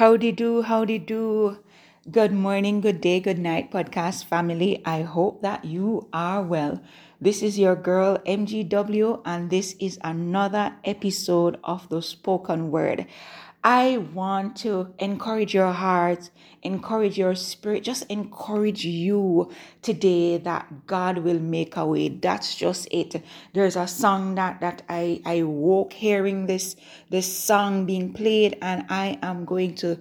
Howdy do, howdy do. Good morning, good day, good night, podcast family. I hope that you are well. This is your girl MGW, and this is another episode of the spoken word. I want to encourage your heart, encourage your spirit, just encourage you today that God will make a way. That's just it. There's a song that that I I woke hearing this this song being played, and I am going to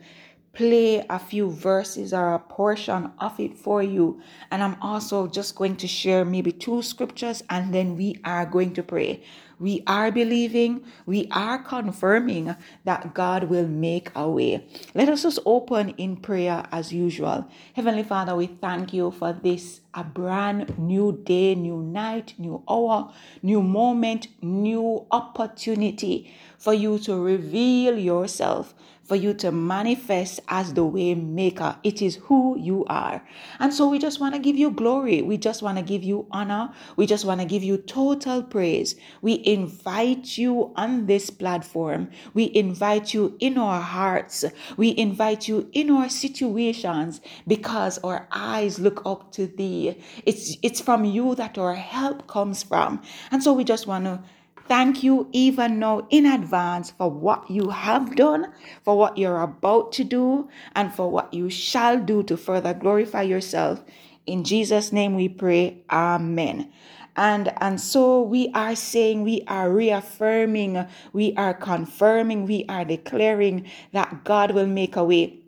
play a few verses or a portion of it for you. And I'm also just going to share maybe two scriptures and then we are going to pray. We are believing, we are confirming that God will make a way. Let us just open in prayer as usual. Heavenly Father, we thank you for this a brand new day, new night, new hour, new moment, new opportunity for you to reveal yourself for you to manifest as the way maker. It is who you are. And so we just want to give you glory. We just want to give you honor. We just want to give you total praise. We invite you on this platform. We invite you in our hearts. We invite you in our situations because our eyes look up to thee. It's it's from you that our help comes from. And so we just want to thank you even now in advance for what you have done, for what you're about to do, and for what you shall do to further glorify yourself. In Jesus' name we pray. Amen. And, and so we are saying, we are reaffirming, we are confirming, we are declaring that God will make a way.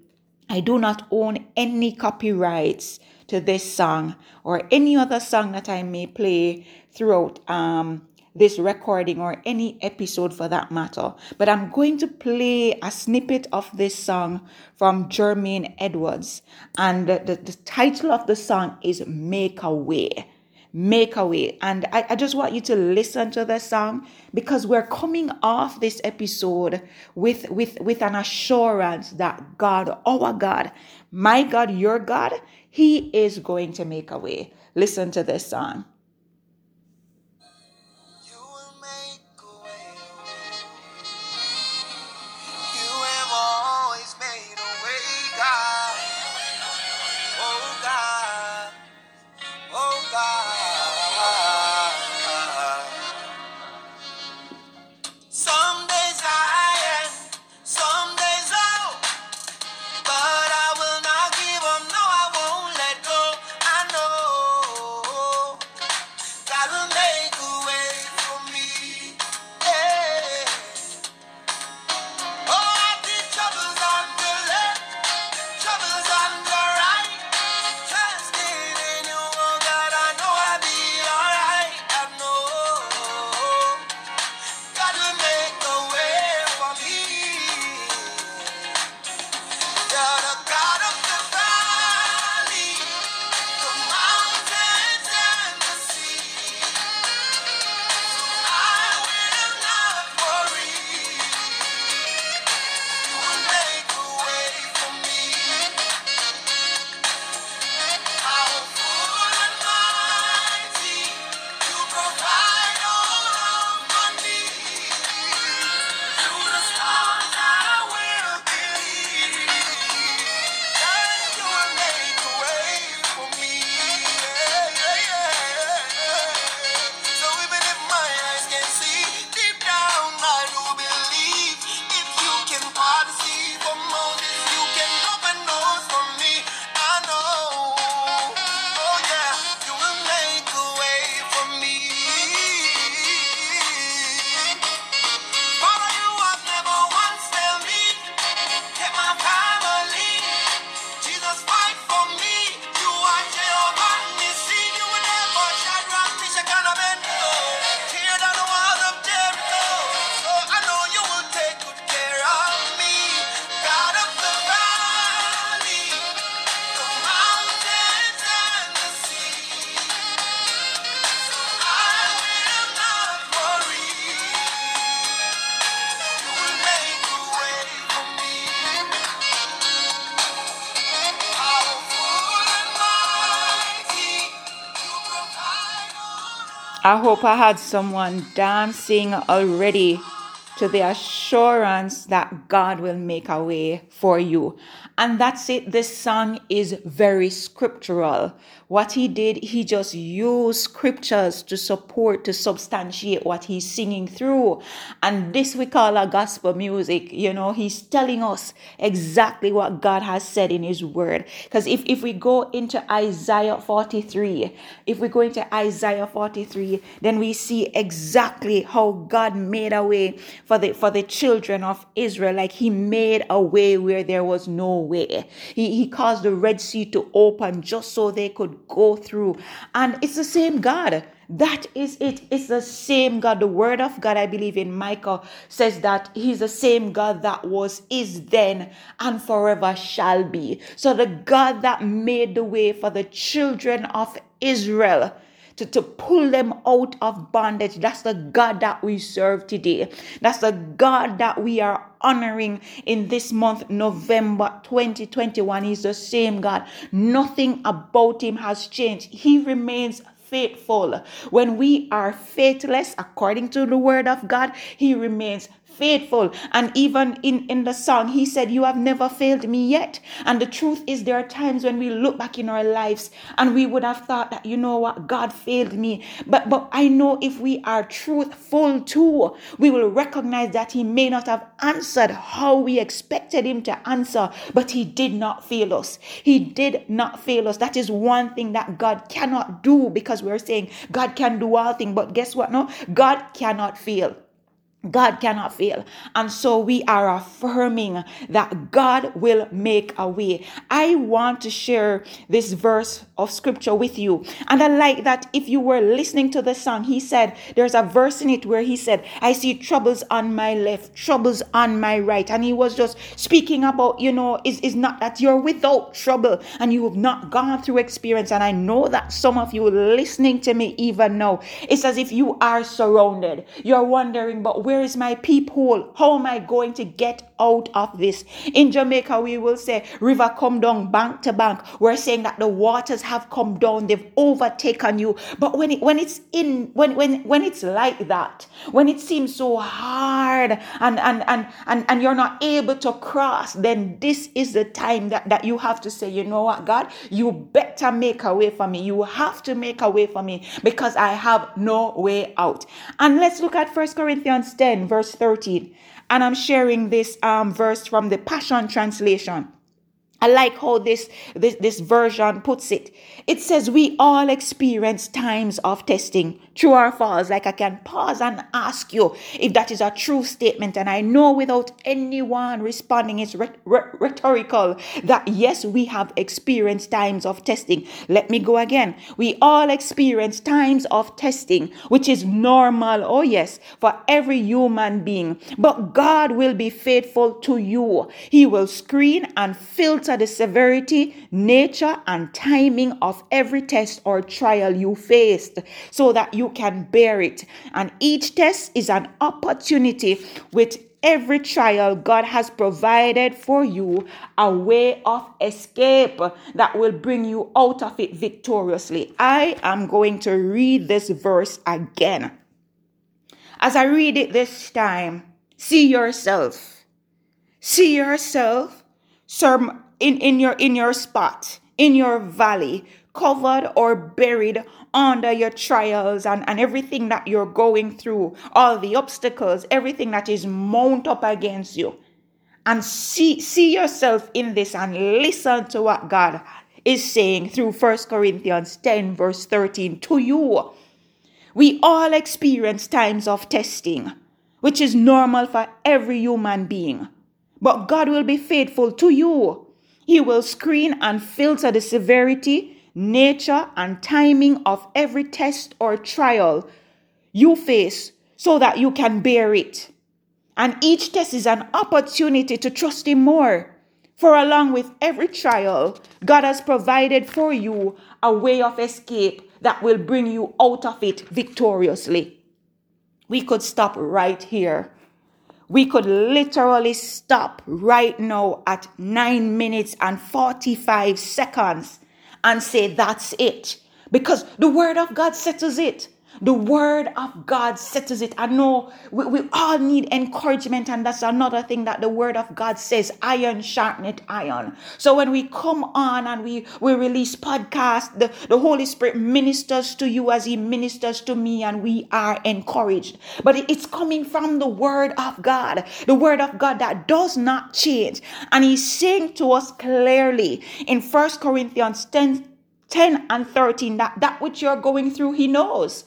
I do not own any copyrights to this song or any other song that I may play throughout um, this recording or any episode for that matter. But I'm going to play a snippet of this song from Jermaine Edwards. And the, the, the title of the song is Make a Way. Make a way. And I, I just want you to listen to the song because we're coming off this episode with, with, with an assurance that God, our God, my God, your God, He is going to make a way. Listen to this song. I hope I had someone dancing already to the assurance that God will make a way for you. And that's it. This song is very scriptural. What he did, he just used scriptures to support, to substantiate what he's singing through. And this we call a gospel music. You know, he's telling us exactly what God has said in his word. Because if, if we go into Isaiah 43, if we go into Isaiah 43, then we see exactly how God made a way for the for the children of Israel. Like he made a way where there was no way. He, he caused the Red Sea to open just so they could go through. And it's the same God. That is it. It's the same God. The word of God, I believe in Micah, says that He's the same God that was, is then, and forever shall be. So the God that made the way for the children of Israel to, to pull them out of bondage. That's the God that we serve today. That's the God that we are honoring in this month, November 2021. He's the same God. Nothing about him has changed. He remains faithful. When we are faithless, according to the word of God, He remains faithful. And even in, in the song, he said, You have never failed me yet. And the truth is, there are times when we look back in our lives and we would have thought that, you know what, God failed me. But but I know if we are truthful too, we will recognize that he may not have answered how we expected him to answer, but he did not fail us. He did not fail us. That is one thing that God cannot do because we're saying God can do all things. But guess what? No, God cannot fail. God cannot fail. And so we are affirming that God will make a way. I want to share this verse of scripture with you. And I like that if you were listening to the song, he said, there's a verse in it where he said, I see troubles on my left, troubles on my right. And he was just speaking about, you know, is is not that you're without trouble and you have not gone through experience. And I know that some of you listening to me even now, it's as if you are surrounded. You're wondering, but where is my peephole? How am I going to get out of this? In Jamaica, we will say, river come down bank to bank. We're saying that the waters have come down, they've overtaken you. But when it when it's in when when when it's like that, when it seems so hard and and and and, and you're not able to cross, then this is the time that, that you have to say, you know what, God, you better make a way for me. You have to make a way for me because I have no way out. And let's look at First Corinthians 10, verse 13. And I'm sharing this um, verse from the Passion Translation. I like how this, this, this version puts it. It says, We all experience times of testing, true or false. Like I can pause and ask you if that is a true statement. And I know without anyone responding, it's rhetorical that yes, we have experienced times of testing. Let me go again. We all experience times of testing, which is normal. Oh, yes, for every human being. But God will be faithful to you. He will screen and filter the severity, nature, and timing of every test or trial you faced so that you can bear it. And each test is an opportunity with every trial, God has provided for you a way of escape that will bring you out of it victoriously. I am going to read this verse again. As I read it this time, see yourself. See yourself in, in your in your spot, in your valley, covered or buried under your trials and, and everything that you're going through, all the obstacles, everything that is mount up against you. And see, see yourself in this and listen to what God is saying through First Corinthians 10, verse 13 to you. We all experience times of testing, which is normal for every human being. But God will be faithful to you. He will screen and filter the severity nature, and timing of every test or trial you face so that you can bear it. And each test is an opportunity to trust Him more. For along with every trial, God has provided for you a way of escape that will bring you out of it victoriously. We could stop right here. We could literally stop right now at 9 minutes and 45 seconds and say, That's it. Because the word of God settles it. The word of God settles it. I know we, we all need encouragement, and that's another thing that the word of God says iron sharpened iron. So when we come on and we, we release podcasts, the, the Holy Spirit ministers to you as He ministers to me, and we are encouraged. But it's coming from the word of God, the word of God that does not change. And He's saying to us clearly in First Corinthians 10 10 and 13 that that which you're going through, He knows.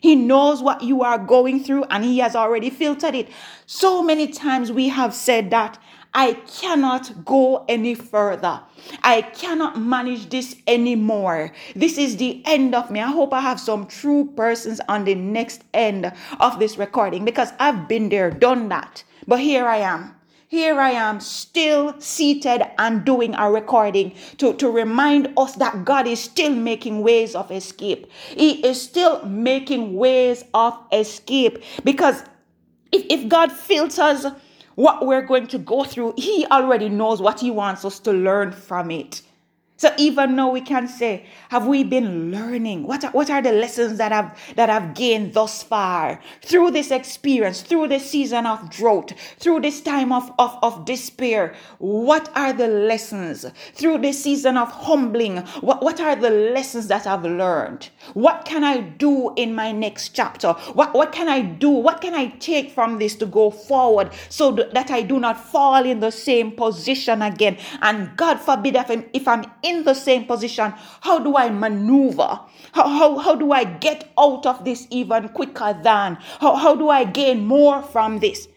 He knows what you are going through and He has already filtered it. So many times we have said that I cannot go any further. I cannot manage this anymore. This is the end of me. I hope I have some true persons on the next end of this recording because I've been there, done that. But here I am here I am still seated and doing a recording to, to remind us that God is still making ways of escape. He is still making ways of escape because if, if God filters what we're going to go through, He already knows what He wants us to learn from it. So even now we can say, have we been learning? What are, what are the lessons that I've that I've gained thus far through this experience, through this season of drought, through this time of, of, of despair? What are the lessons through this season of humbling? What, what are the lessons that I've learned? What can I do in my next chapter? What, what can I do? What can I take from this to go forward so that I do not fall in the same position again? And God forbid if I'm, if I'm in the same position, how do I maneuver? How, how, how do I get out of this even quicker than? How, how do I gain more from this?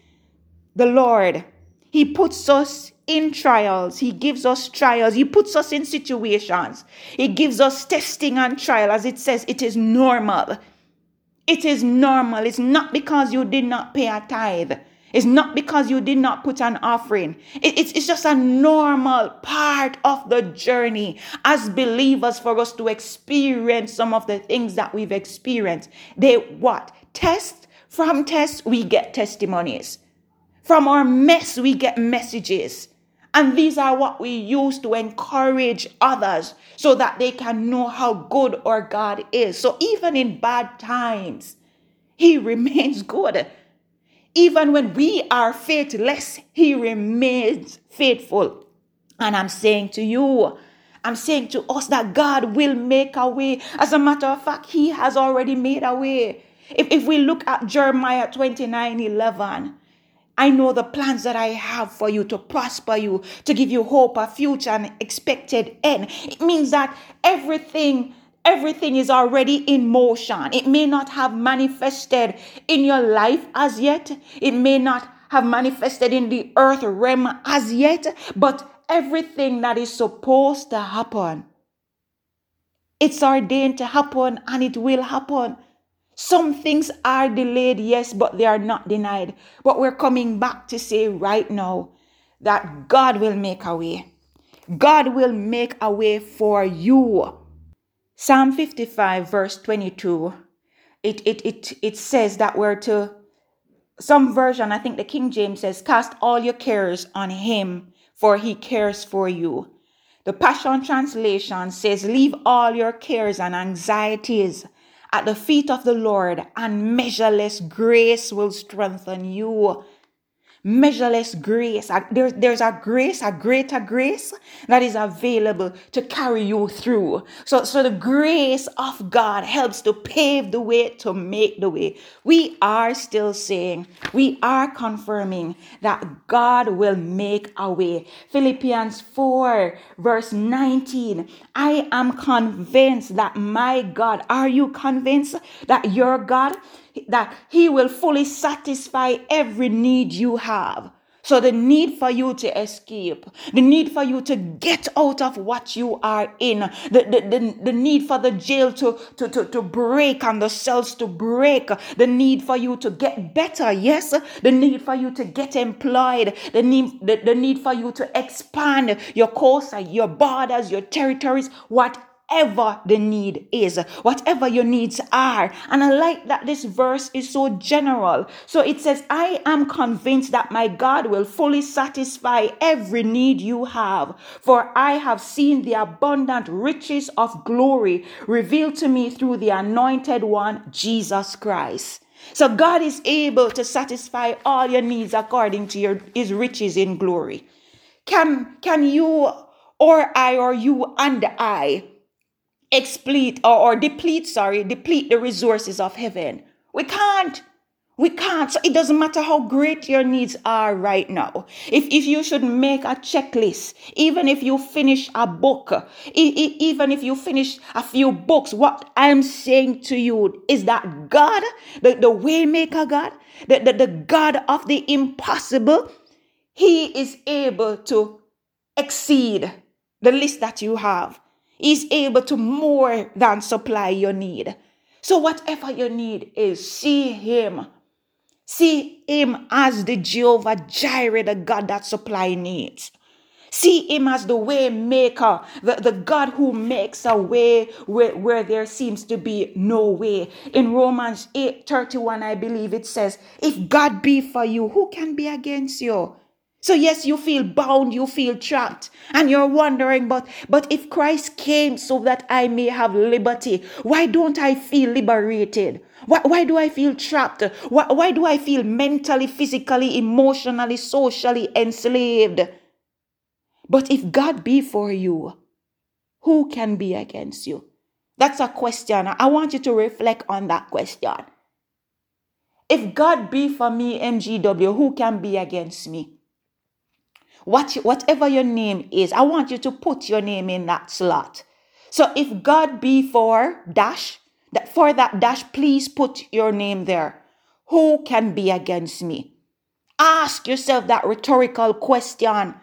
The Lord, He puts us in trials. He gives us trials. He puts us in situations. He gives us testing and trial. As it says, it is normal. It is normal. It's not because you did not pay a tithe. It's not because you did not put an offering. It, it's, it's just a normal part of the journey as believers for us to experience some of the things that we've experienced. They what? Test from tests, we get testimonies. From our mess, we get messages. And these are what we use to encourage others so that they can know how good our God is. So even in bad times, He remains good. Even when we are faithless, He remains faithful. And I'm saying to you, I'm saying to us that God will make a way. As a matter of fact, He has already made a way. If, if we look at Jeremiah 29 11, I know the plans that I have for you to prosper you, to give you hope, a future, and expected end. It means that everything everything is already in motion. It may not have manifested in your life as yet. It may not have manifested in the earth realm as yet, but everything that is supposed to happen, it's ordained to happen and it will happen. Some things are delayed, yes, but they are not denied. But we're coming back to say right now that God will make a way. God will make a way for you. Psalm 55, verse 22, it, it, it, it says that we're to, some version, I think the King James says, cast all your cares on him, for he cares for you. The Passion Translation says, leave all your cares and anxieties at the feet of the Lord, and measureless grace will strengthen you measureless grace. There, there's a grace, a greater grace that is available to carry you through. So, so the grace of God helps to pave the way, to make the way. We are still saying, we are confirming that God will make a way. Philippians 4, verse 19. I am convinced that my God, are you convinced that your God that He will fully satisfy every need you have. So, the need for you to escape, the need for you to get out of what you are in, the, the, the, the need for the jail to, to, to, to break and the cells to break, the need for you to get better, yes, the need for you to get employed, the need, the, the need for you to expand your course, your borders, your territories, what whatever the need is, whatever your needs are. And I like that this verse is so general. So it says, I am convinced that my God will fully satisfy every need you have, for I have seen the abundant riches of glory revealed to me through the anointed one, Jesus Christ. So God is able to satisfy all your needs according to your, his riches in glory. Can, can you or I or you and I explete or, or deplete, sorry, deplete the resources of heaven? We can't. We can't. So it doesn't matter how great your needs are right now. If, if you should make a checklist, even if you finish a book, even if you finish a few books, what I'm saying to you is that God, the, the waymaker God, the, the, the God of the impossible, He is able to exceed the list that you have. He's able to more than supply your need. So whatever your need is, see Him See him as the Jehovah Jireh, the God that supply needs. See him as the way maker, the, the God who makes a way where, where there seems to be no way. In Romans 8 31, I believe it says, If God be for you, who can be against you? So yes, you feel bound, you feel trapped, and you're wondering, but but if Christ came so that I may have liberty, why don't I feel liberated? Why, why do I feel trapped? Why, why do I feel mentally, physically, emotionally, socially enslaved? But if God be for you, who can be against you? That's a question. I want you to reflect on that question. If God be for me, MGW, who can be against me? What, whatever your name is, I want you to put your name in that slot. So if God be for dash, that for that dash, please put your name there. Who can be against me? Ask yourself that rhetorical question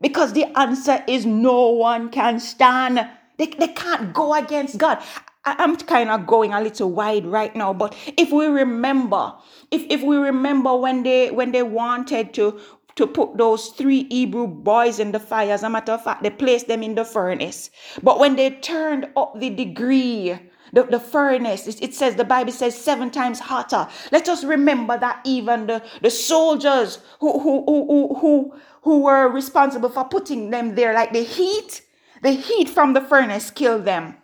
because the answer is no one can stand. They, they can't go against God. I'm kind of going a little wide right now, but if we remember, if, if we remember when they when they wanted to to put those three Hebrew boys in the fire. As a matter of fact, they placed them in the furnace. But when they turned up the degree, the, the furnace, it, it says, the Bible says seven times hotter. Let us remember that even the, the soldiers who, who, who, who, who, who were responsible for putting them there, like the heat, the heat from the furnace killed them.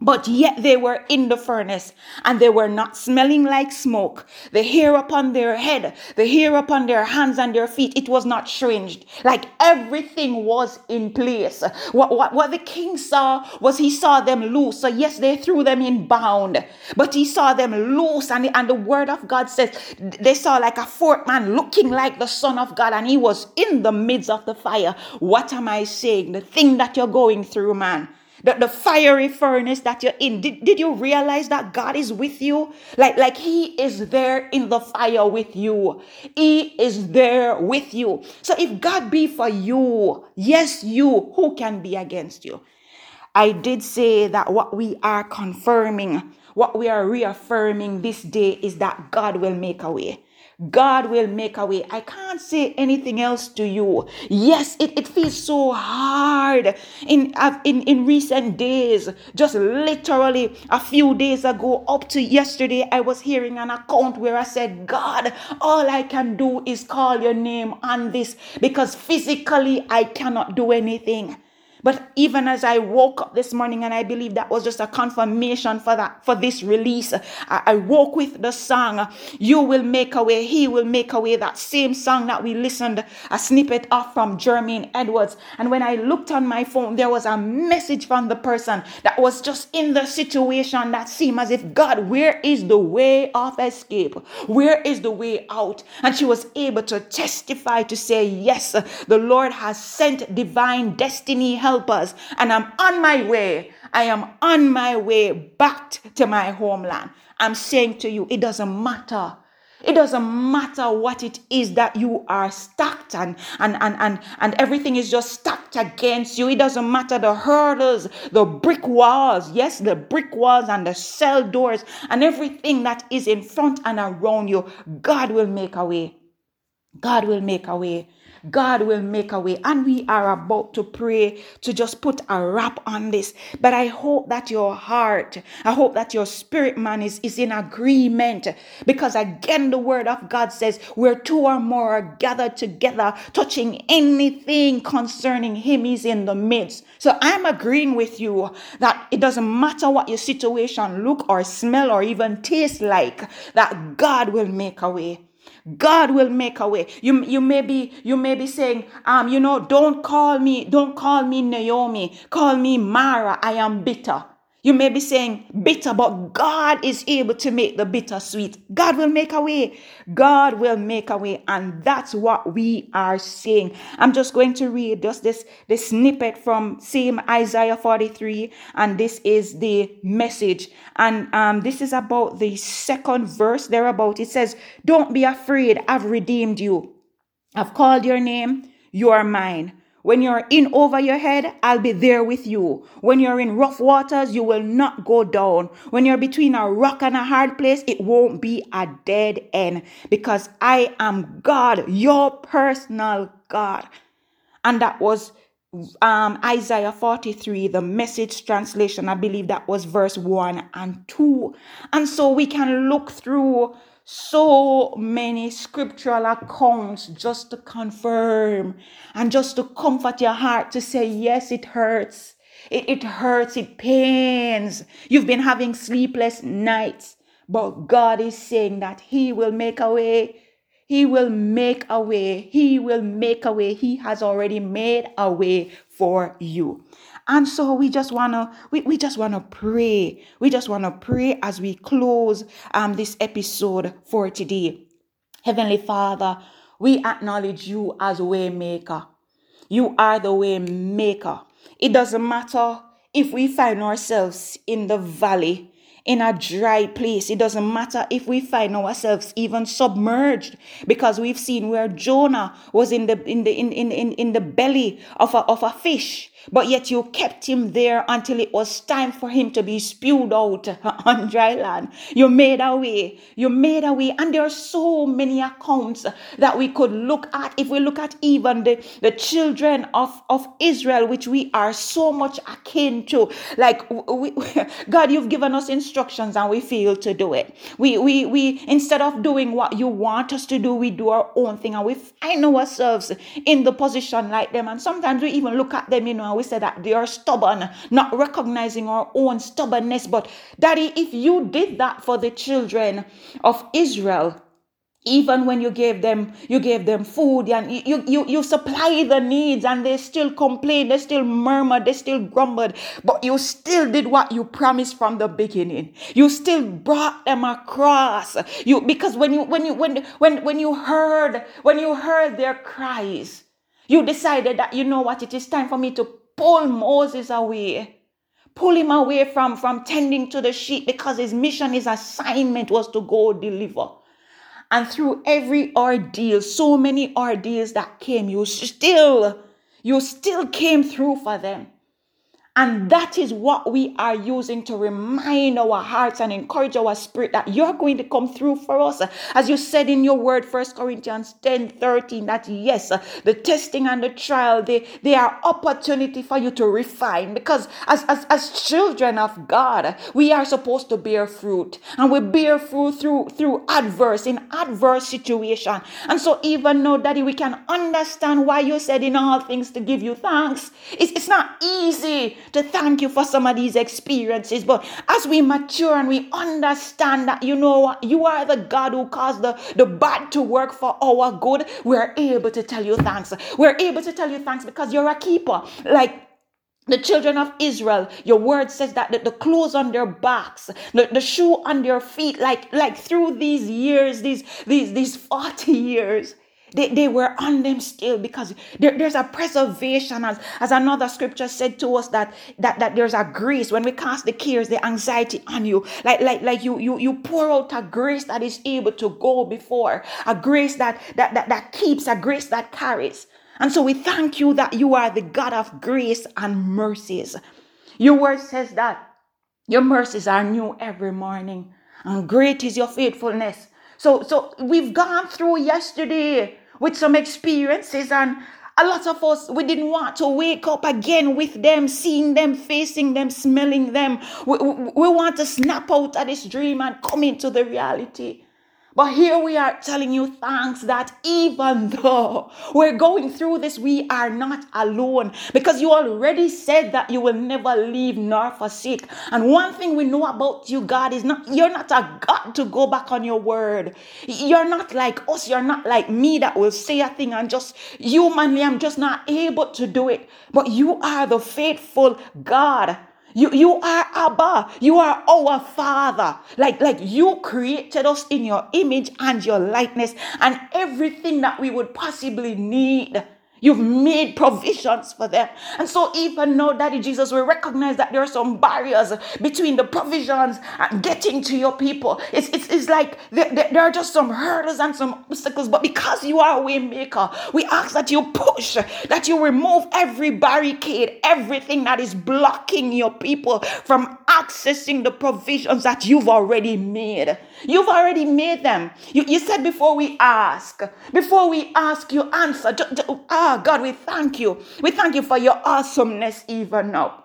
But yet they were in the furnace and they were not smelling like smoke. The hair upon their head, the hair upon their hands and their feet, it was not singed. Like everything was in place. What, what, what the king saw was he saw them loose. So yes, they threw them in bound, but he saw them loose. And, and the word of God says they saw like a fourth man looking like the son of God and he was in the midst of the fire. What am I saying? The thing that you're going through, man the, the fiery furnace that you're in. Did, did you realize that god is with you? Like like he is there in the fire with you. He is there with you. So if god be for you yes you who can be against you? I did say that what we are confirming what we are reaffirming this day is that god will make a way God will make a way. I can't say anything else to you. Yes, it, it feels so hard in, uh, in, in recent days. Just literally a few days ago, up to yesterday, I was hearing an account where I said, God, all I can do is call your name on this because physically I cannot do anything. But even as I woke up this morning, and I believe that was just a confirmation for that, for this release, I, I woke with the song, You Will Make a Way, He Will Make a Way, that same song that we listened a snippet of from Jermaine Edwards. And when I looked on my phone, there was a message from the person that was just in the situation that seemed as if, God, where is the way of escape? Where is the way out? And she was able to testify to say, Yes, the Lord has sent divine destiny help us. And I'm on my way. I am on my way back to my homeland. I'm saying to you, it doesn't matter. It doesn't matter what it is that you are stacked and, and, and, and, and everything is just stacked against you. It doesn't matter the hurdles, the brick walls. Yes, the brick walls and the cell doors and everything that is in front and around you. God will make a way. God will make a way. God will make a way. And we are about to pray to just put a wrap on this. But I hope that your heart, I hope that your spirit man is, is in agreement. Because again, the word of God says, where two or more are gathered together, touching anything concerning him, he's in the midst. So I'm agreeing with you that it doesn't matter what your situation look or smell or even taste like, that God will make a way. God will make a way. You, you may be you may be saying, um, you know, don't call me, don't call me Naomi, call me Mara. I am bitter. You may be saying bitter, but God is able to make the bitter sweet. God will make a way. God will make a way. And that's what we are saying. I'm just going to read just this, this snippet from same Isaiah 43. And this is the message. And um, this is about the second verse thereabout. It says, Don't be afraid. I've redeemed you. I've called your name. You are mine. When you're in over your head, I'll be there with you. When you're in rough waters, you will not go down. When you're between a rock and a hard place, it won't be a dead end because I am God, your personal God. And that was um, Isaiah 43, the message translation. I believe that was verse 1 and 2. And so we can look through so many scriptural accounts just to confirm and just to comfort your heart to say, yes, it hurts. It, it hurts. It pains. You've been having sleepless nights, but God is saying that He will make a way. He will make a way. He will make a way. He has already made a way for you. And so we just wanna we, we just wanna pray. We just wanna pray as we close um this episode for today. Heavenly Father, we acknowledge you as waymaker. You are the waymaker. It doesn't matter if we find ourselves in the valley in a dry place. It doesn't matter if we find ourselves even submerged because we've seen where Jonah was in the in the in in, in, in the belly of a, of a fish but yet you kept him there until it was time for him to be spewed out on dry land. You made a way. You made a way. And there are so many accounts that we could look at. If we look at even the, the children of, of Israel, which we are so much akin to, like we, God, you've given us instructions and we fail to do it. We, we, we, instead of doing what you want us to do, we do our own thing and we find ourselves in the position like them. And sometimes we even look at them, you know, we say that they are stubborn, not recognizing our own stubbornness. But, Daddy, if you did that for the children of Israel, even when you gave them you gave them food and you, you you supply the needs and they still complain they still murmur they still grumbled but you still did what you promised from the beginning you still brought them across you because when you when you when when when you heard when you heard their cries you decided that you know what it is time for me to pull Moses away. Pull him away from, from tending to the sheep because his mission, his assignment was to go deliver. And through every ordeal, so many ordeals that came, you still, you still came through for them. And that is what we are using to remind our hearts and encourage our spirit that you're going to come through for us. As you said in your word, First Corinthians 10 13, that yes, the testing and the trial, they, they are opportunity for you to refine. Because as, as, as children of God, we are supposed to bear fruit. And we bear fruit through, through adverse, in adverse situation. And so even though, Daddy, we can understand why you said in all things to give you thanks. It's, it's not easy to thank you for some of these experiences. But as we mature and we understand that, you know, you are the God who caused the, the bad to work for our good, we're able to tell you thanks. We're able to tell you thanks because you're a keeper. Like, the children of Israel, your word says that the, the clothes on their backs, the, the shoe on their feet, like like through these years, these these these 40 years, they, they were on them still because there, there's a preservation as, as another scripture said to us that, that that there's a grace. When we cast the cares the anxiety on you. Like like like you you you pour out a grace that is able to go before. A grace that that that, that keeps a grace that carries. And so we thank you that you are the god of grace and mercies. Your word says that your mercies are new every morning and great is your faithfulness. So so we've gone through yesterday with some experiences and a lot of us, we didn't want to wake up again with them, seeing them, facing them, smelling them. We, we, we want to snap out of this dream and come into the reality. But here we are telling you thanks that even though we're going through this, we are not alone because you already said that you will never leave nor forsake. And one thing we know about you, God, is not you're not a God to go back on your word. You're not like us, you're not like me that will say a thing and just humanly, I'm just not able to do it. But you are the faithful God you, you are Abba. You are our Father. Like, like you created us in your image and your likeness and everything that we would possibly need. You've made provisions for them. And so, even now, Daddy Jesus, we recognize that there are some barriers between the provisions and getting to your people. It's, it's, it's like there, there are just some hurdles and some obstacles. But because you are a way maker, we ask that you push, that you remove every barricade, everything that is blocking your people from accessing the provisions that you've already made. You've already made them. You, you said before we ask, before we ask, you answer. Ah, God, we thank you. We thank you for your awesomeness even now.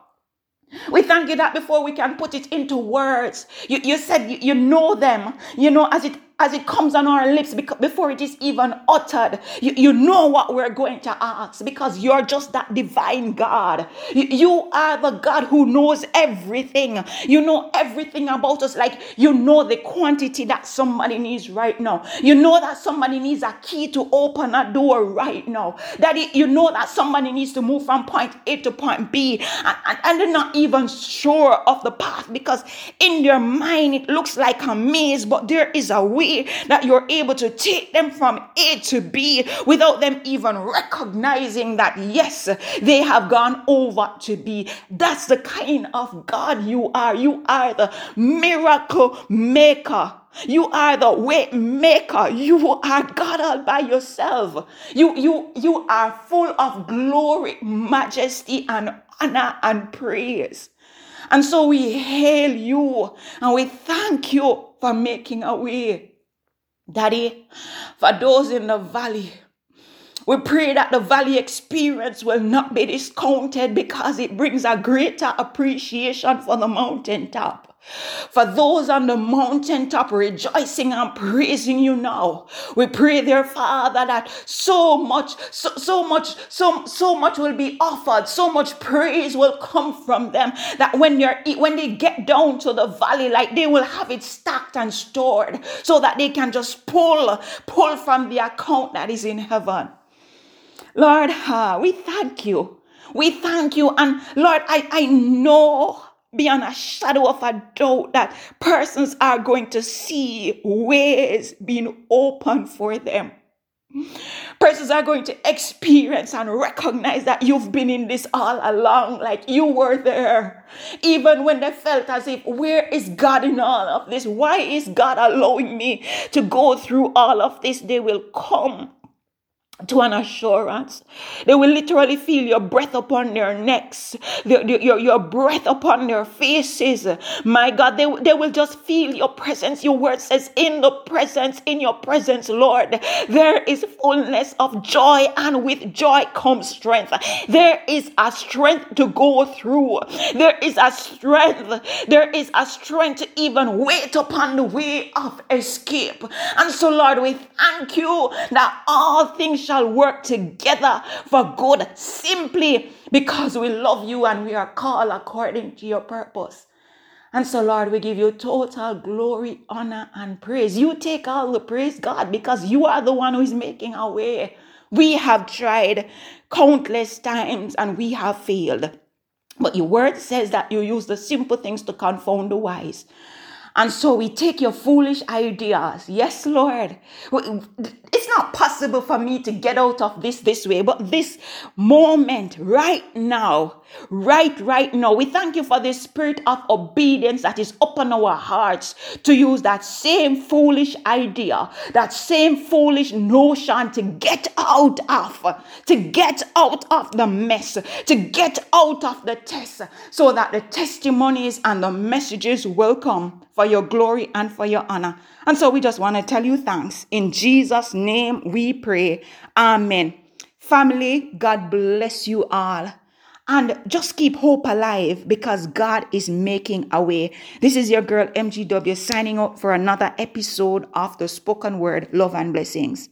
We thank you that before we can put it into words, you, you said you, you know them, you know, as it as it comes on our lips before it is even uttered. You, you know what we're going to ask because you're just that divine God. You, are the God who knows everything. You know everything about us. Like you know the quantity that somebody needs right now. You know that somebody needs a key to open a door right now. That you know that somebody needs to move from point A to point B and, and, and they're not even sure of the path because in their mind it looks like a maze, but there is a way that you're able to take them from A to B without them even recognizing that, yes, they have gone over to B. That's the kind of God you are. You are the miracle maker. You are the way maker. You are God all by yourself. You, you, you are full of glory, majesty, and honor and praise. And so we hail you and we thank you for making a way. Daddy, for those in the valley, we pray that the valley experience will not be discounted because it brings a greater appreciation for the mountaintop. For those on the mountaintop rejoicing and praising you now, we pray, dear Father, that so much, so, so much, so, so much will be offered, so much praise will come from them that when you're when they get down to the valley, like they will have it stacked and stored so that they can just pull, pull from the account that is in heaven. Lord, we thank you. We thank you. And Lord, I, I know beyond a shadow of a doubt that persons are going to see ways being open for them. Persons are going to experience and recognize that you've been in this all along, like you were there. Even when they felt as if, where is God in all of this? Why is God allowing me to go through all of this? They will come to an assurance. They will literally feel your breath upon their necks, the, the, your, your breath upon their faces. My God, they, they will just feel your presence. Your word says, in the presence, in your presence, Lord, there is fullness of joy, and with joy comes strength. There is a strength to go through. There is a strength. There is a strength to even wait upon the way of escape. And so, Lord, we thank you that all things shall work together for good simply because we love you and we are called according to your purpose. And so, Lord, we give you total glory, honor, and praise. You take all the praise, God, because you are the one who is making our way. We have tried countless times and we have failed. But your word says that you use the simple things to confound the wise. And so we take your foolish ideas. Yes, Lord. It's not possible for me to get out of this this way, but this moment right now, right, right now, we thank you for the spirit of obedience that is upon our hearts to use that same foolish idea, that same foolish notion to get out of, to get out of the mess, to get out of the test, so that the testimonies and the messages will come for your glory and for your honor. And so we just want to tell you thanks in Jesus' name name we pray. Amen. Family, God bless you all. And just keep hope alive because God is making a way. This is your girl MGW signing out for another episode of the spoken word, love and blessings.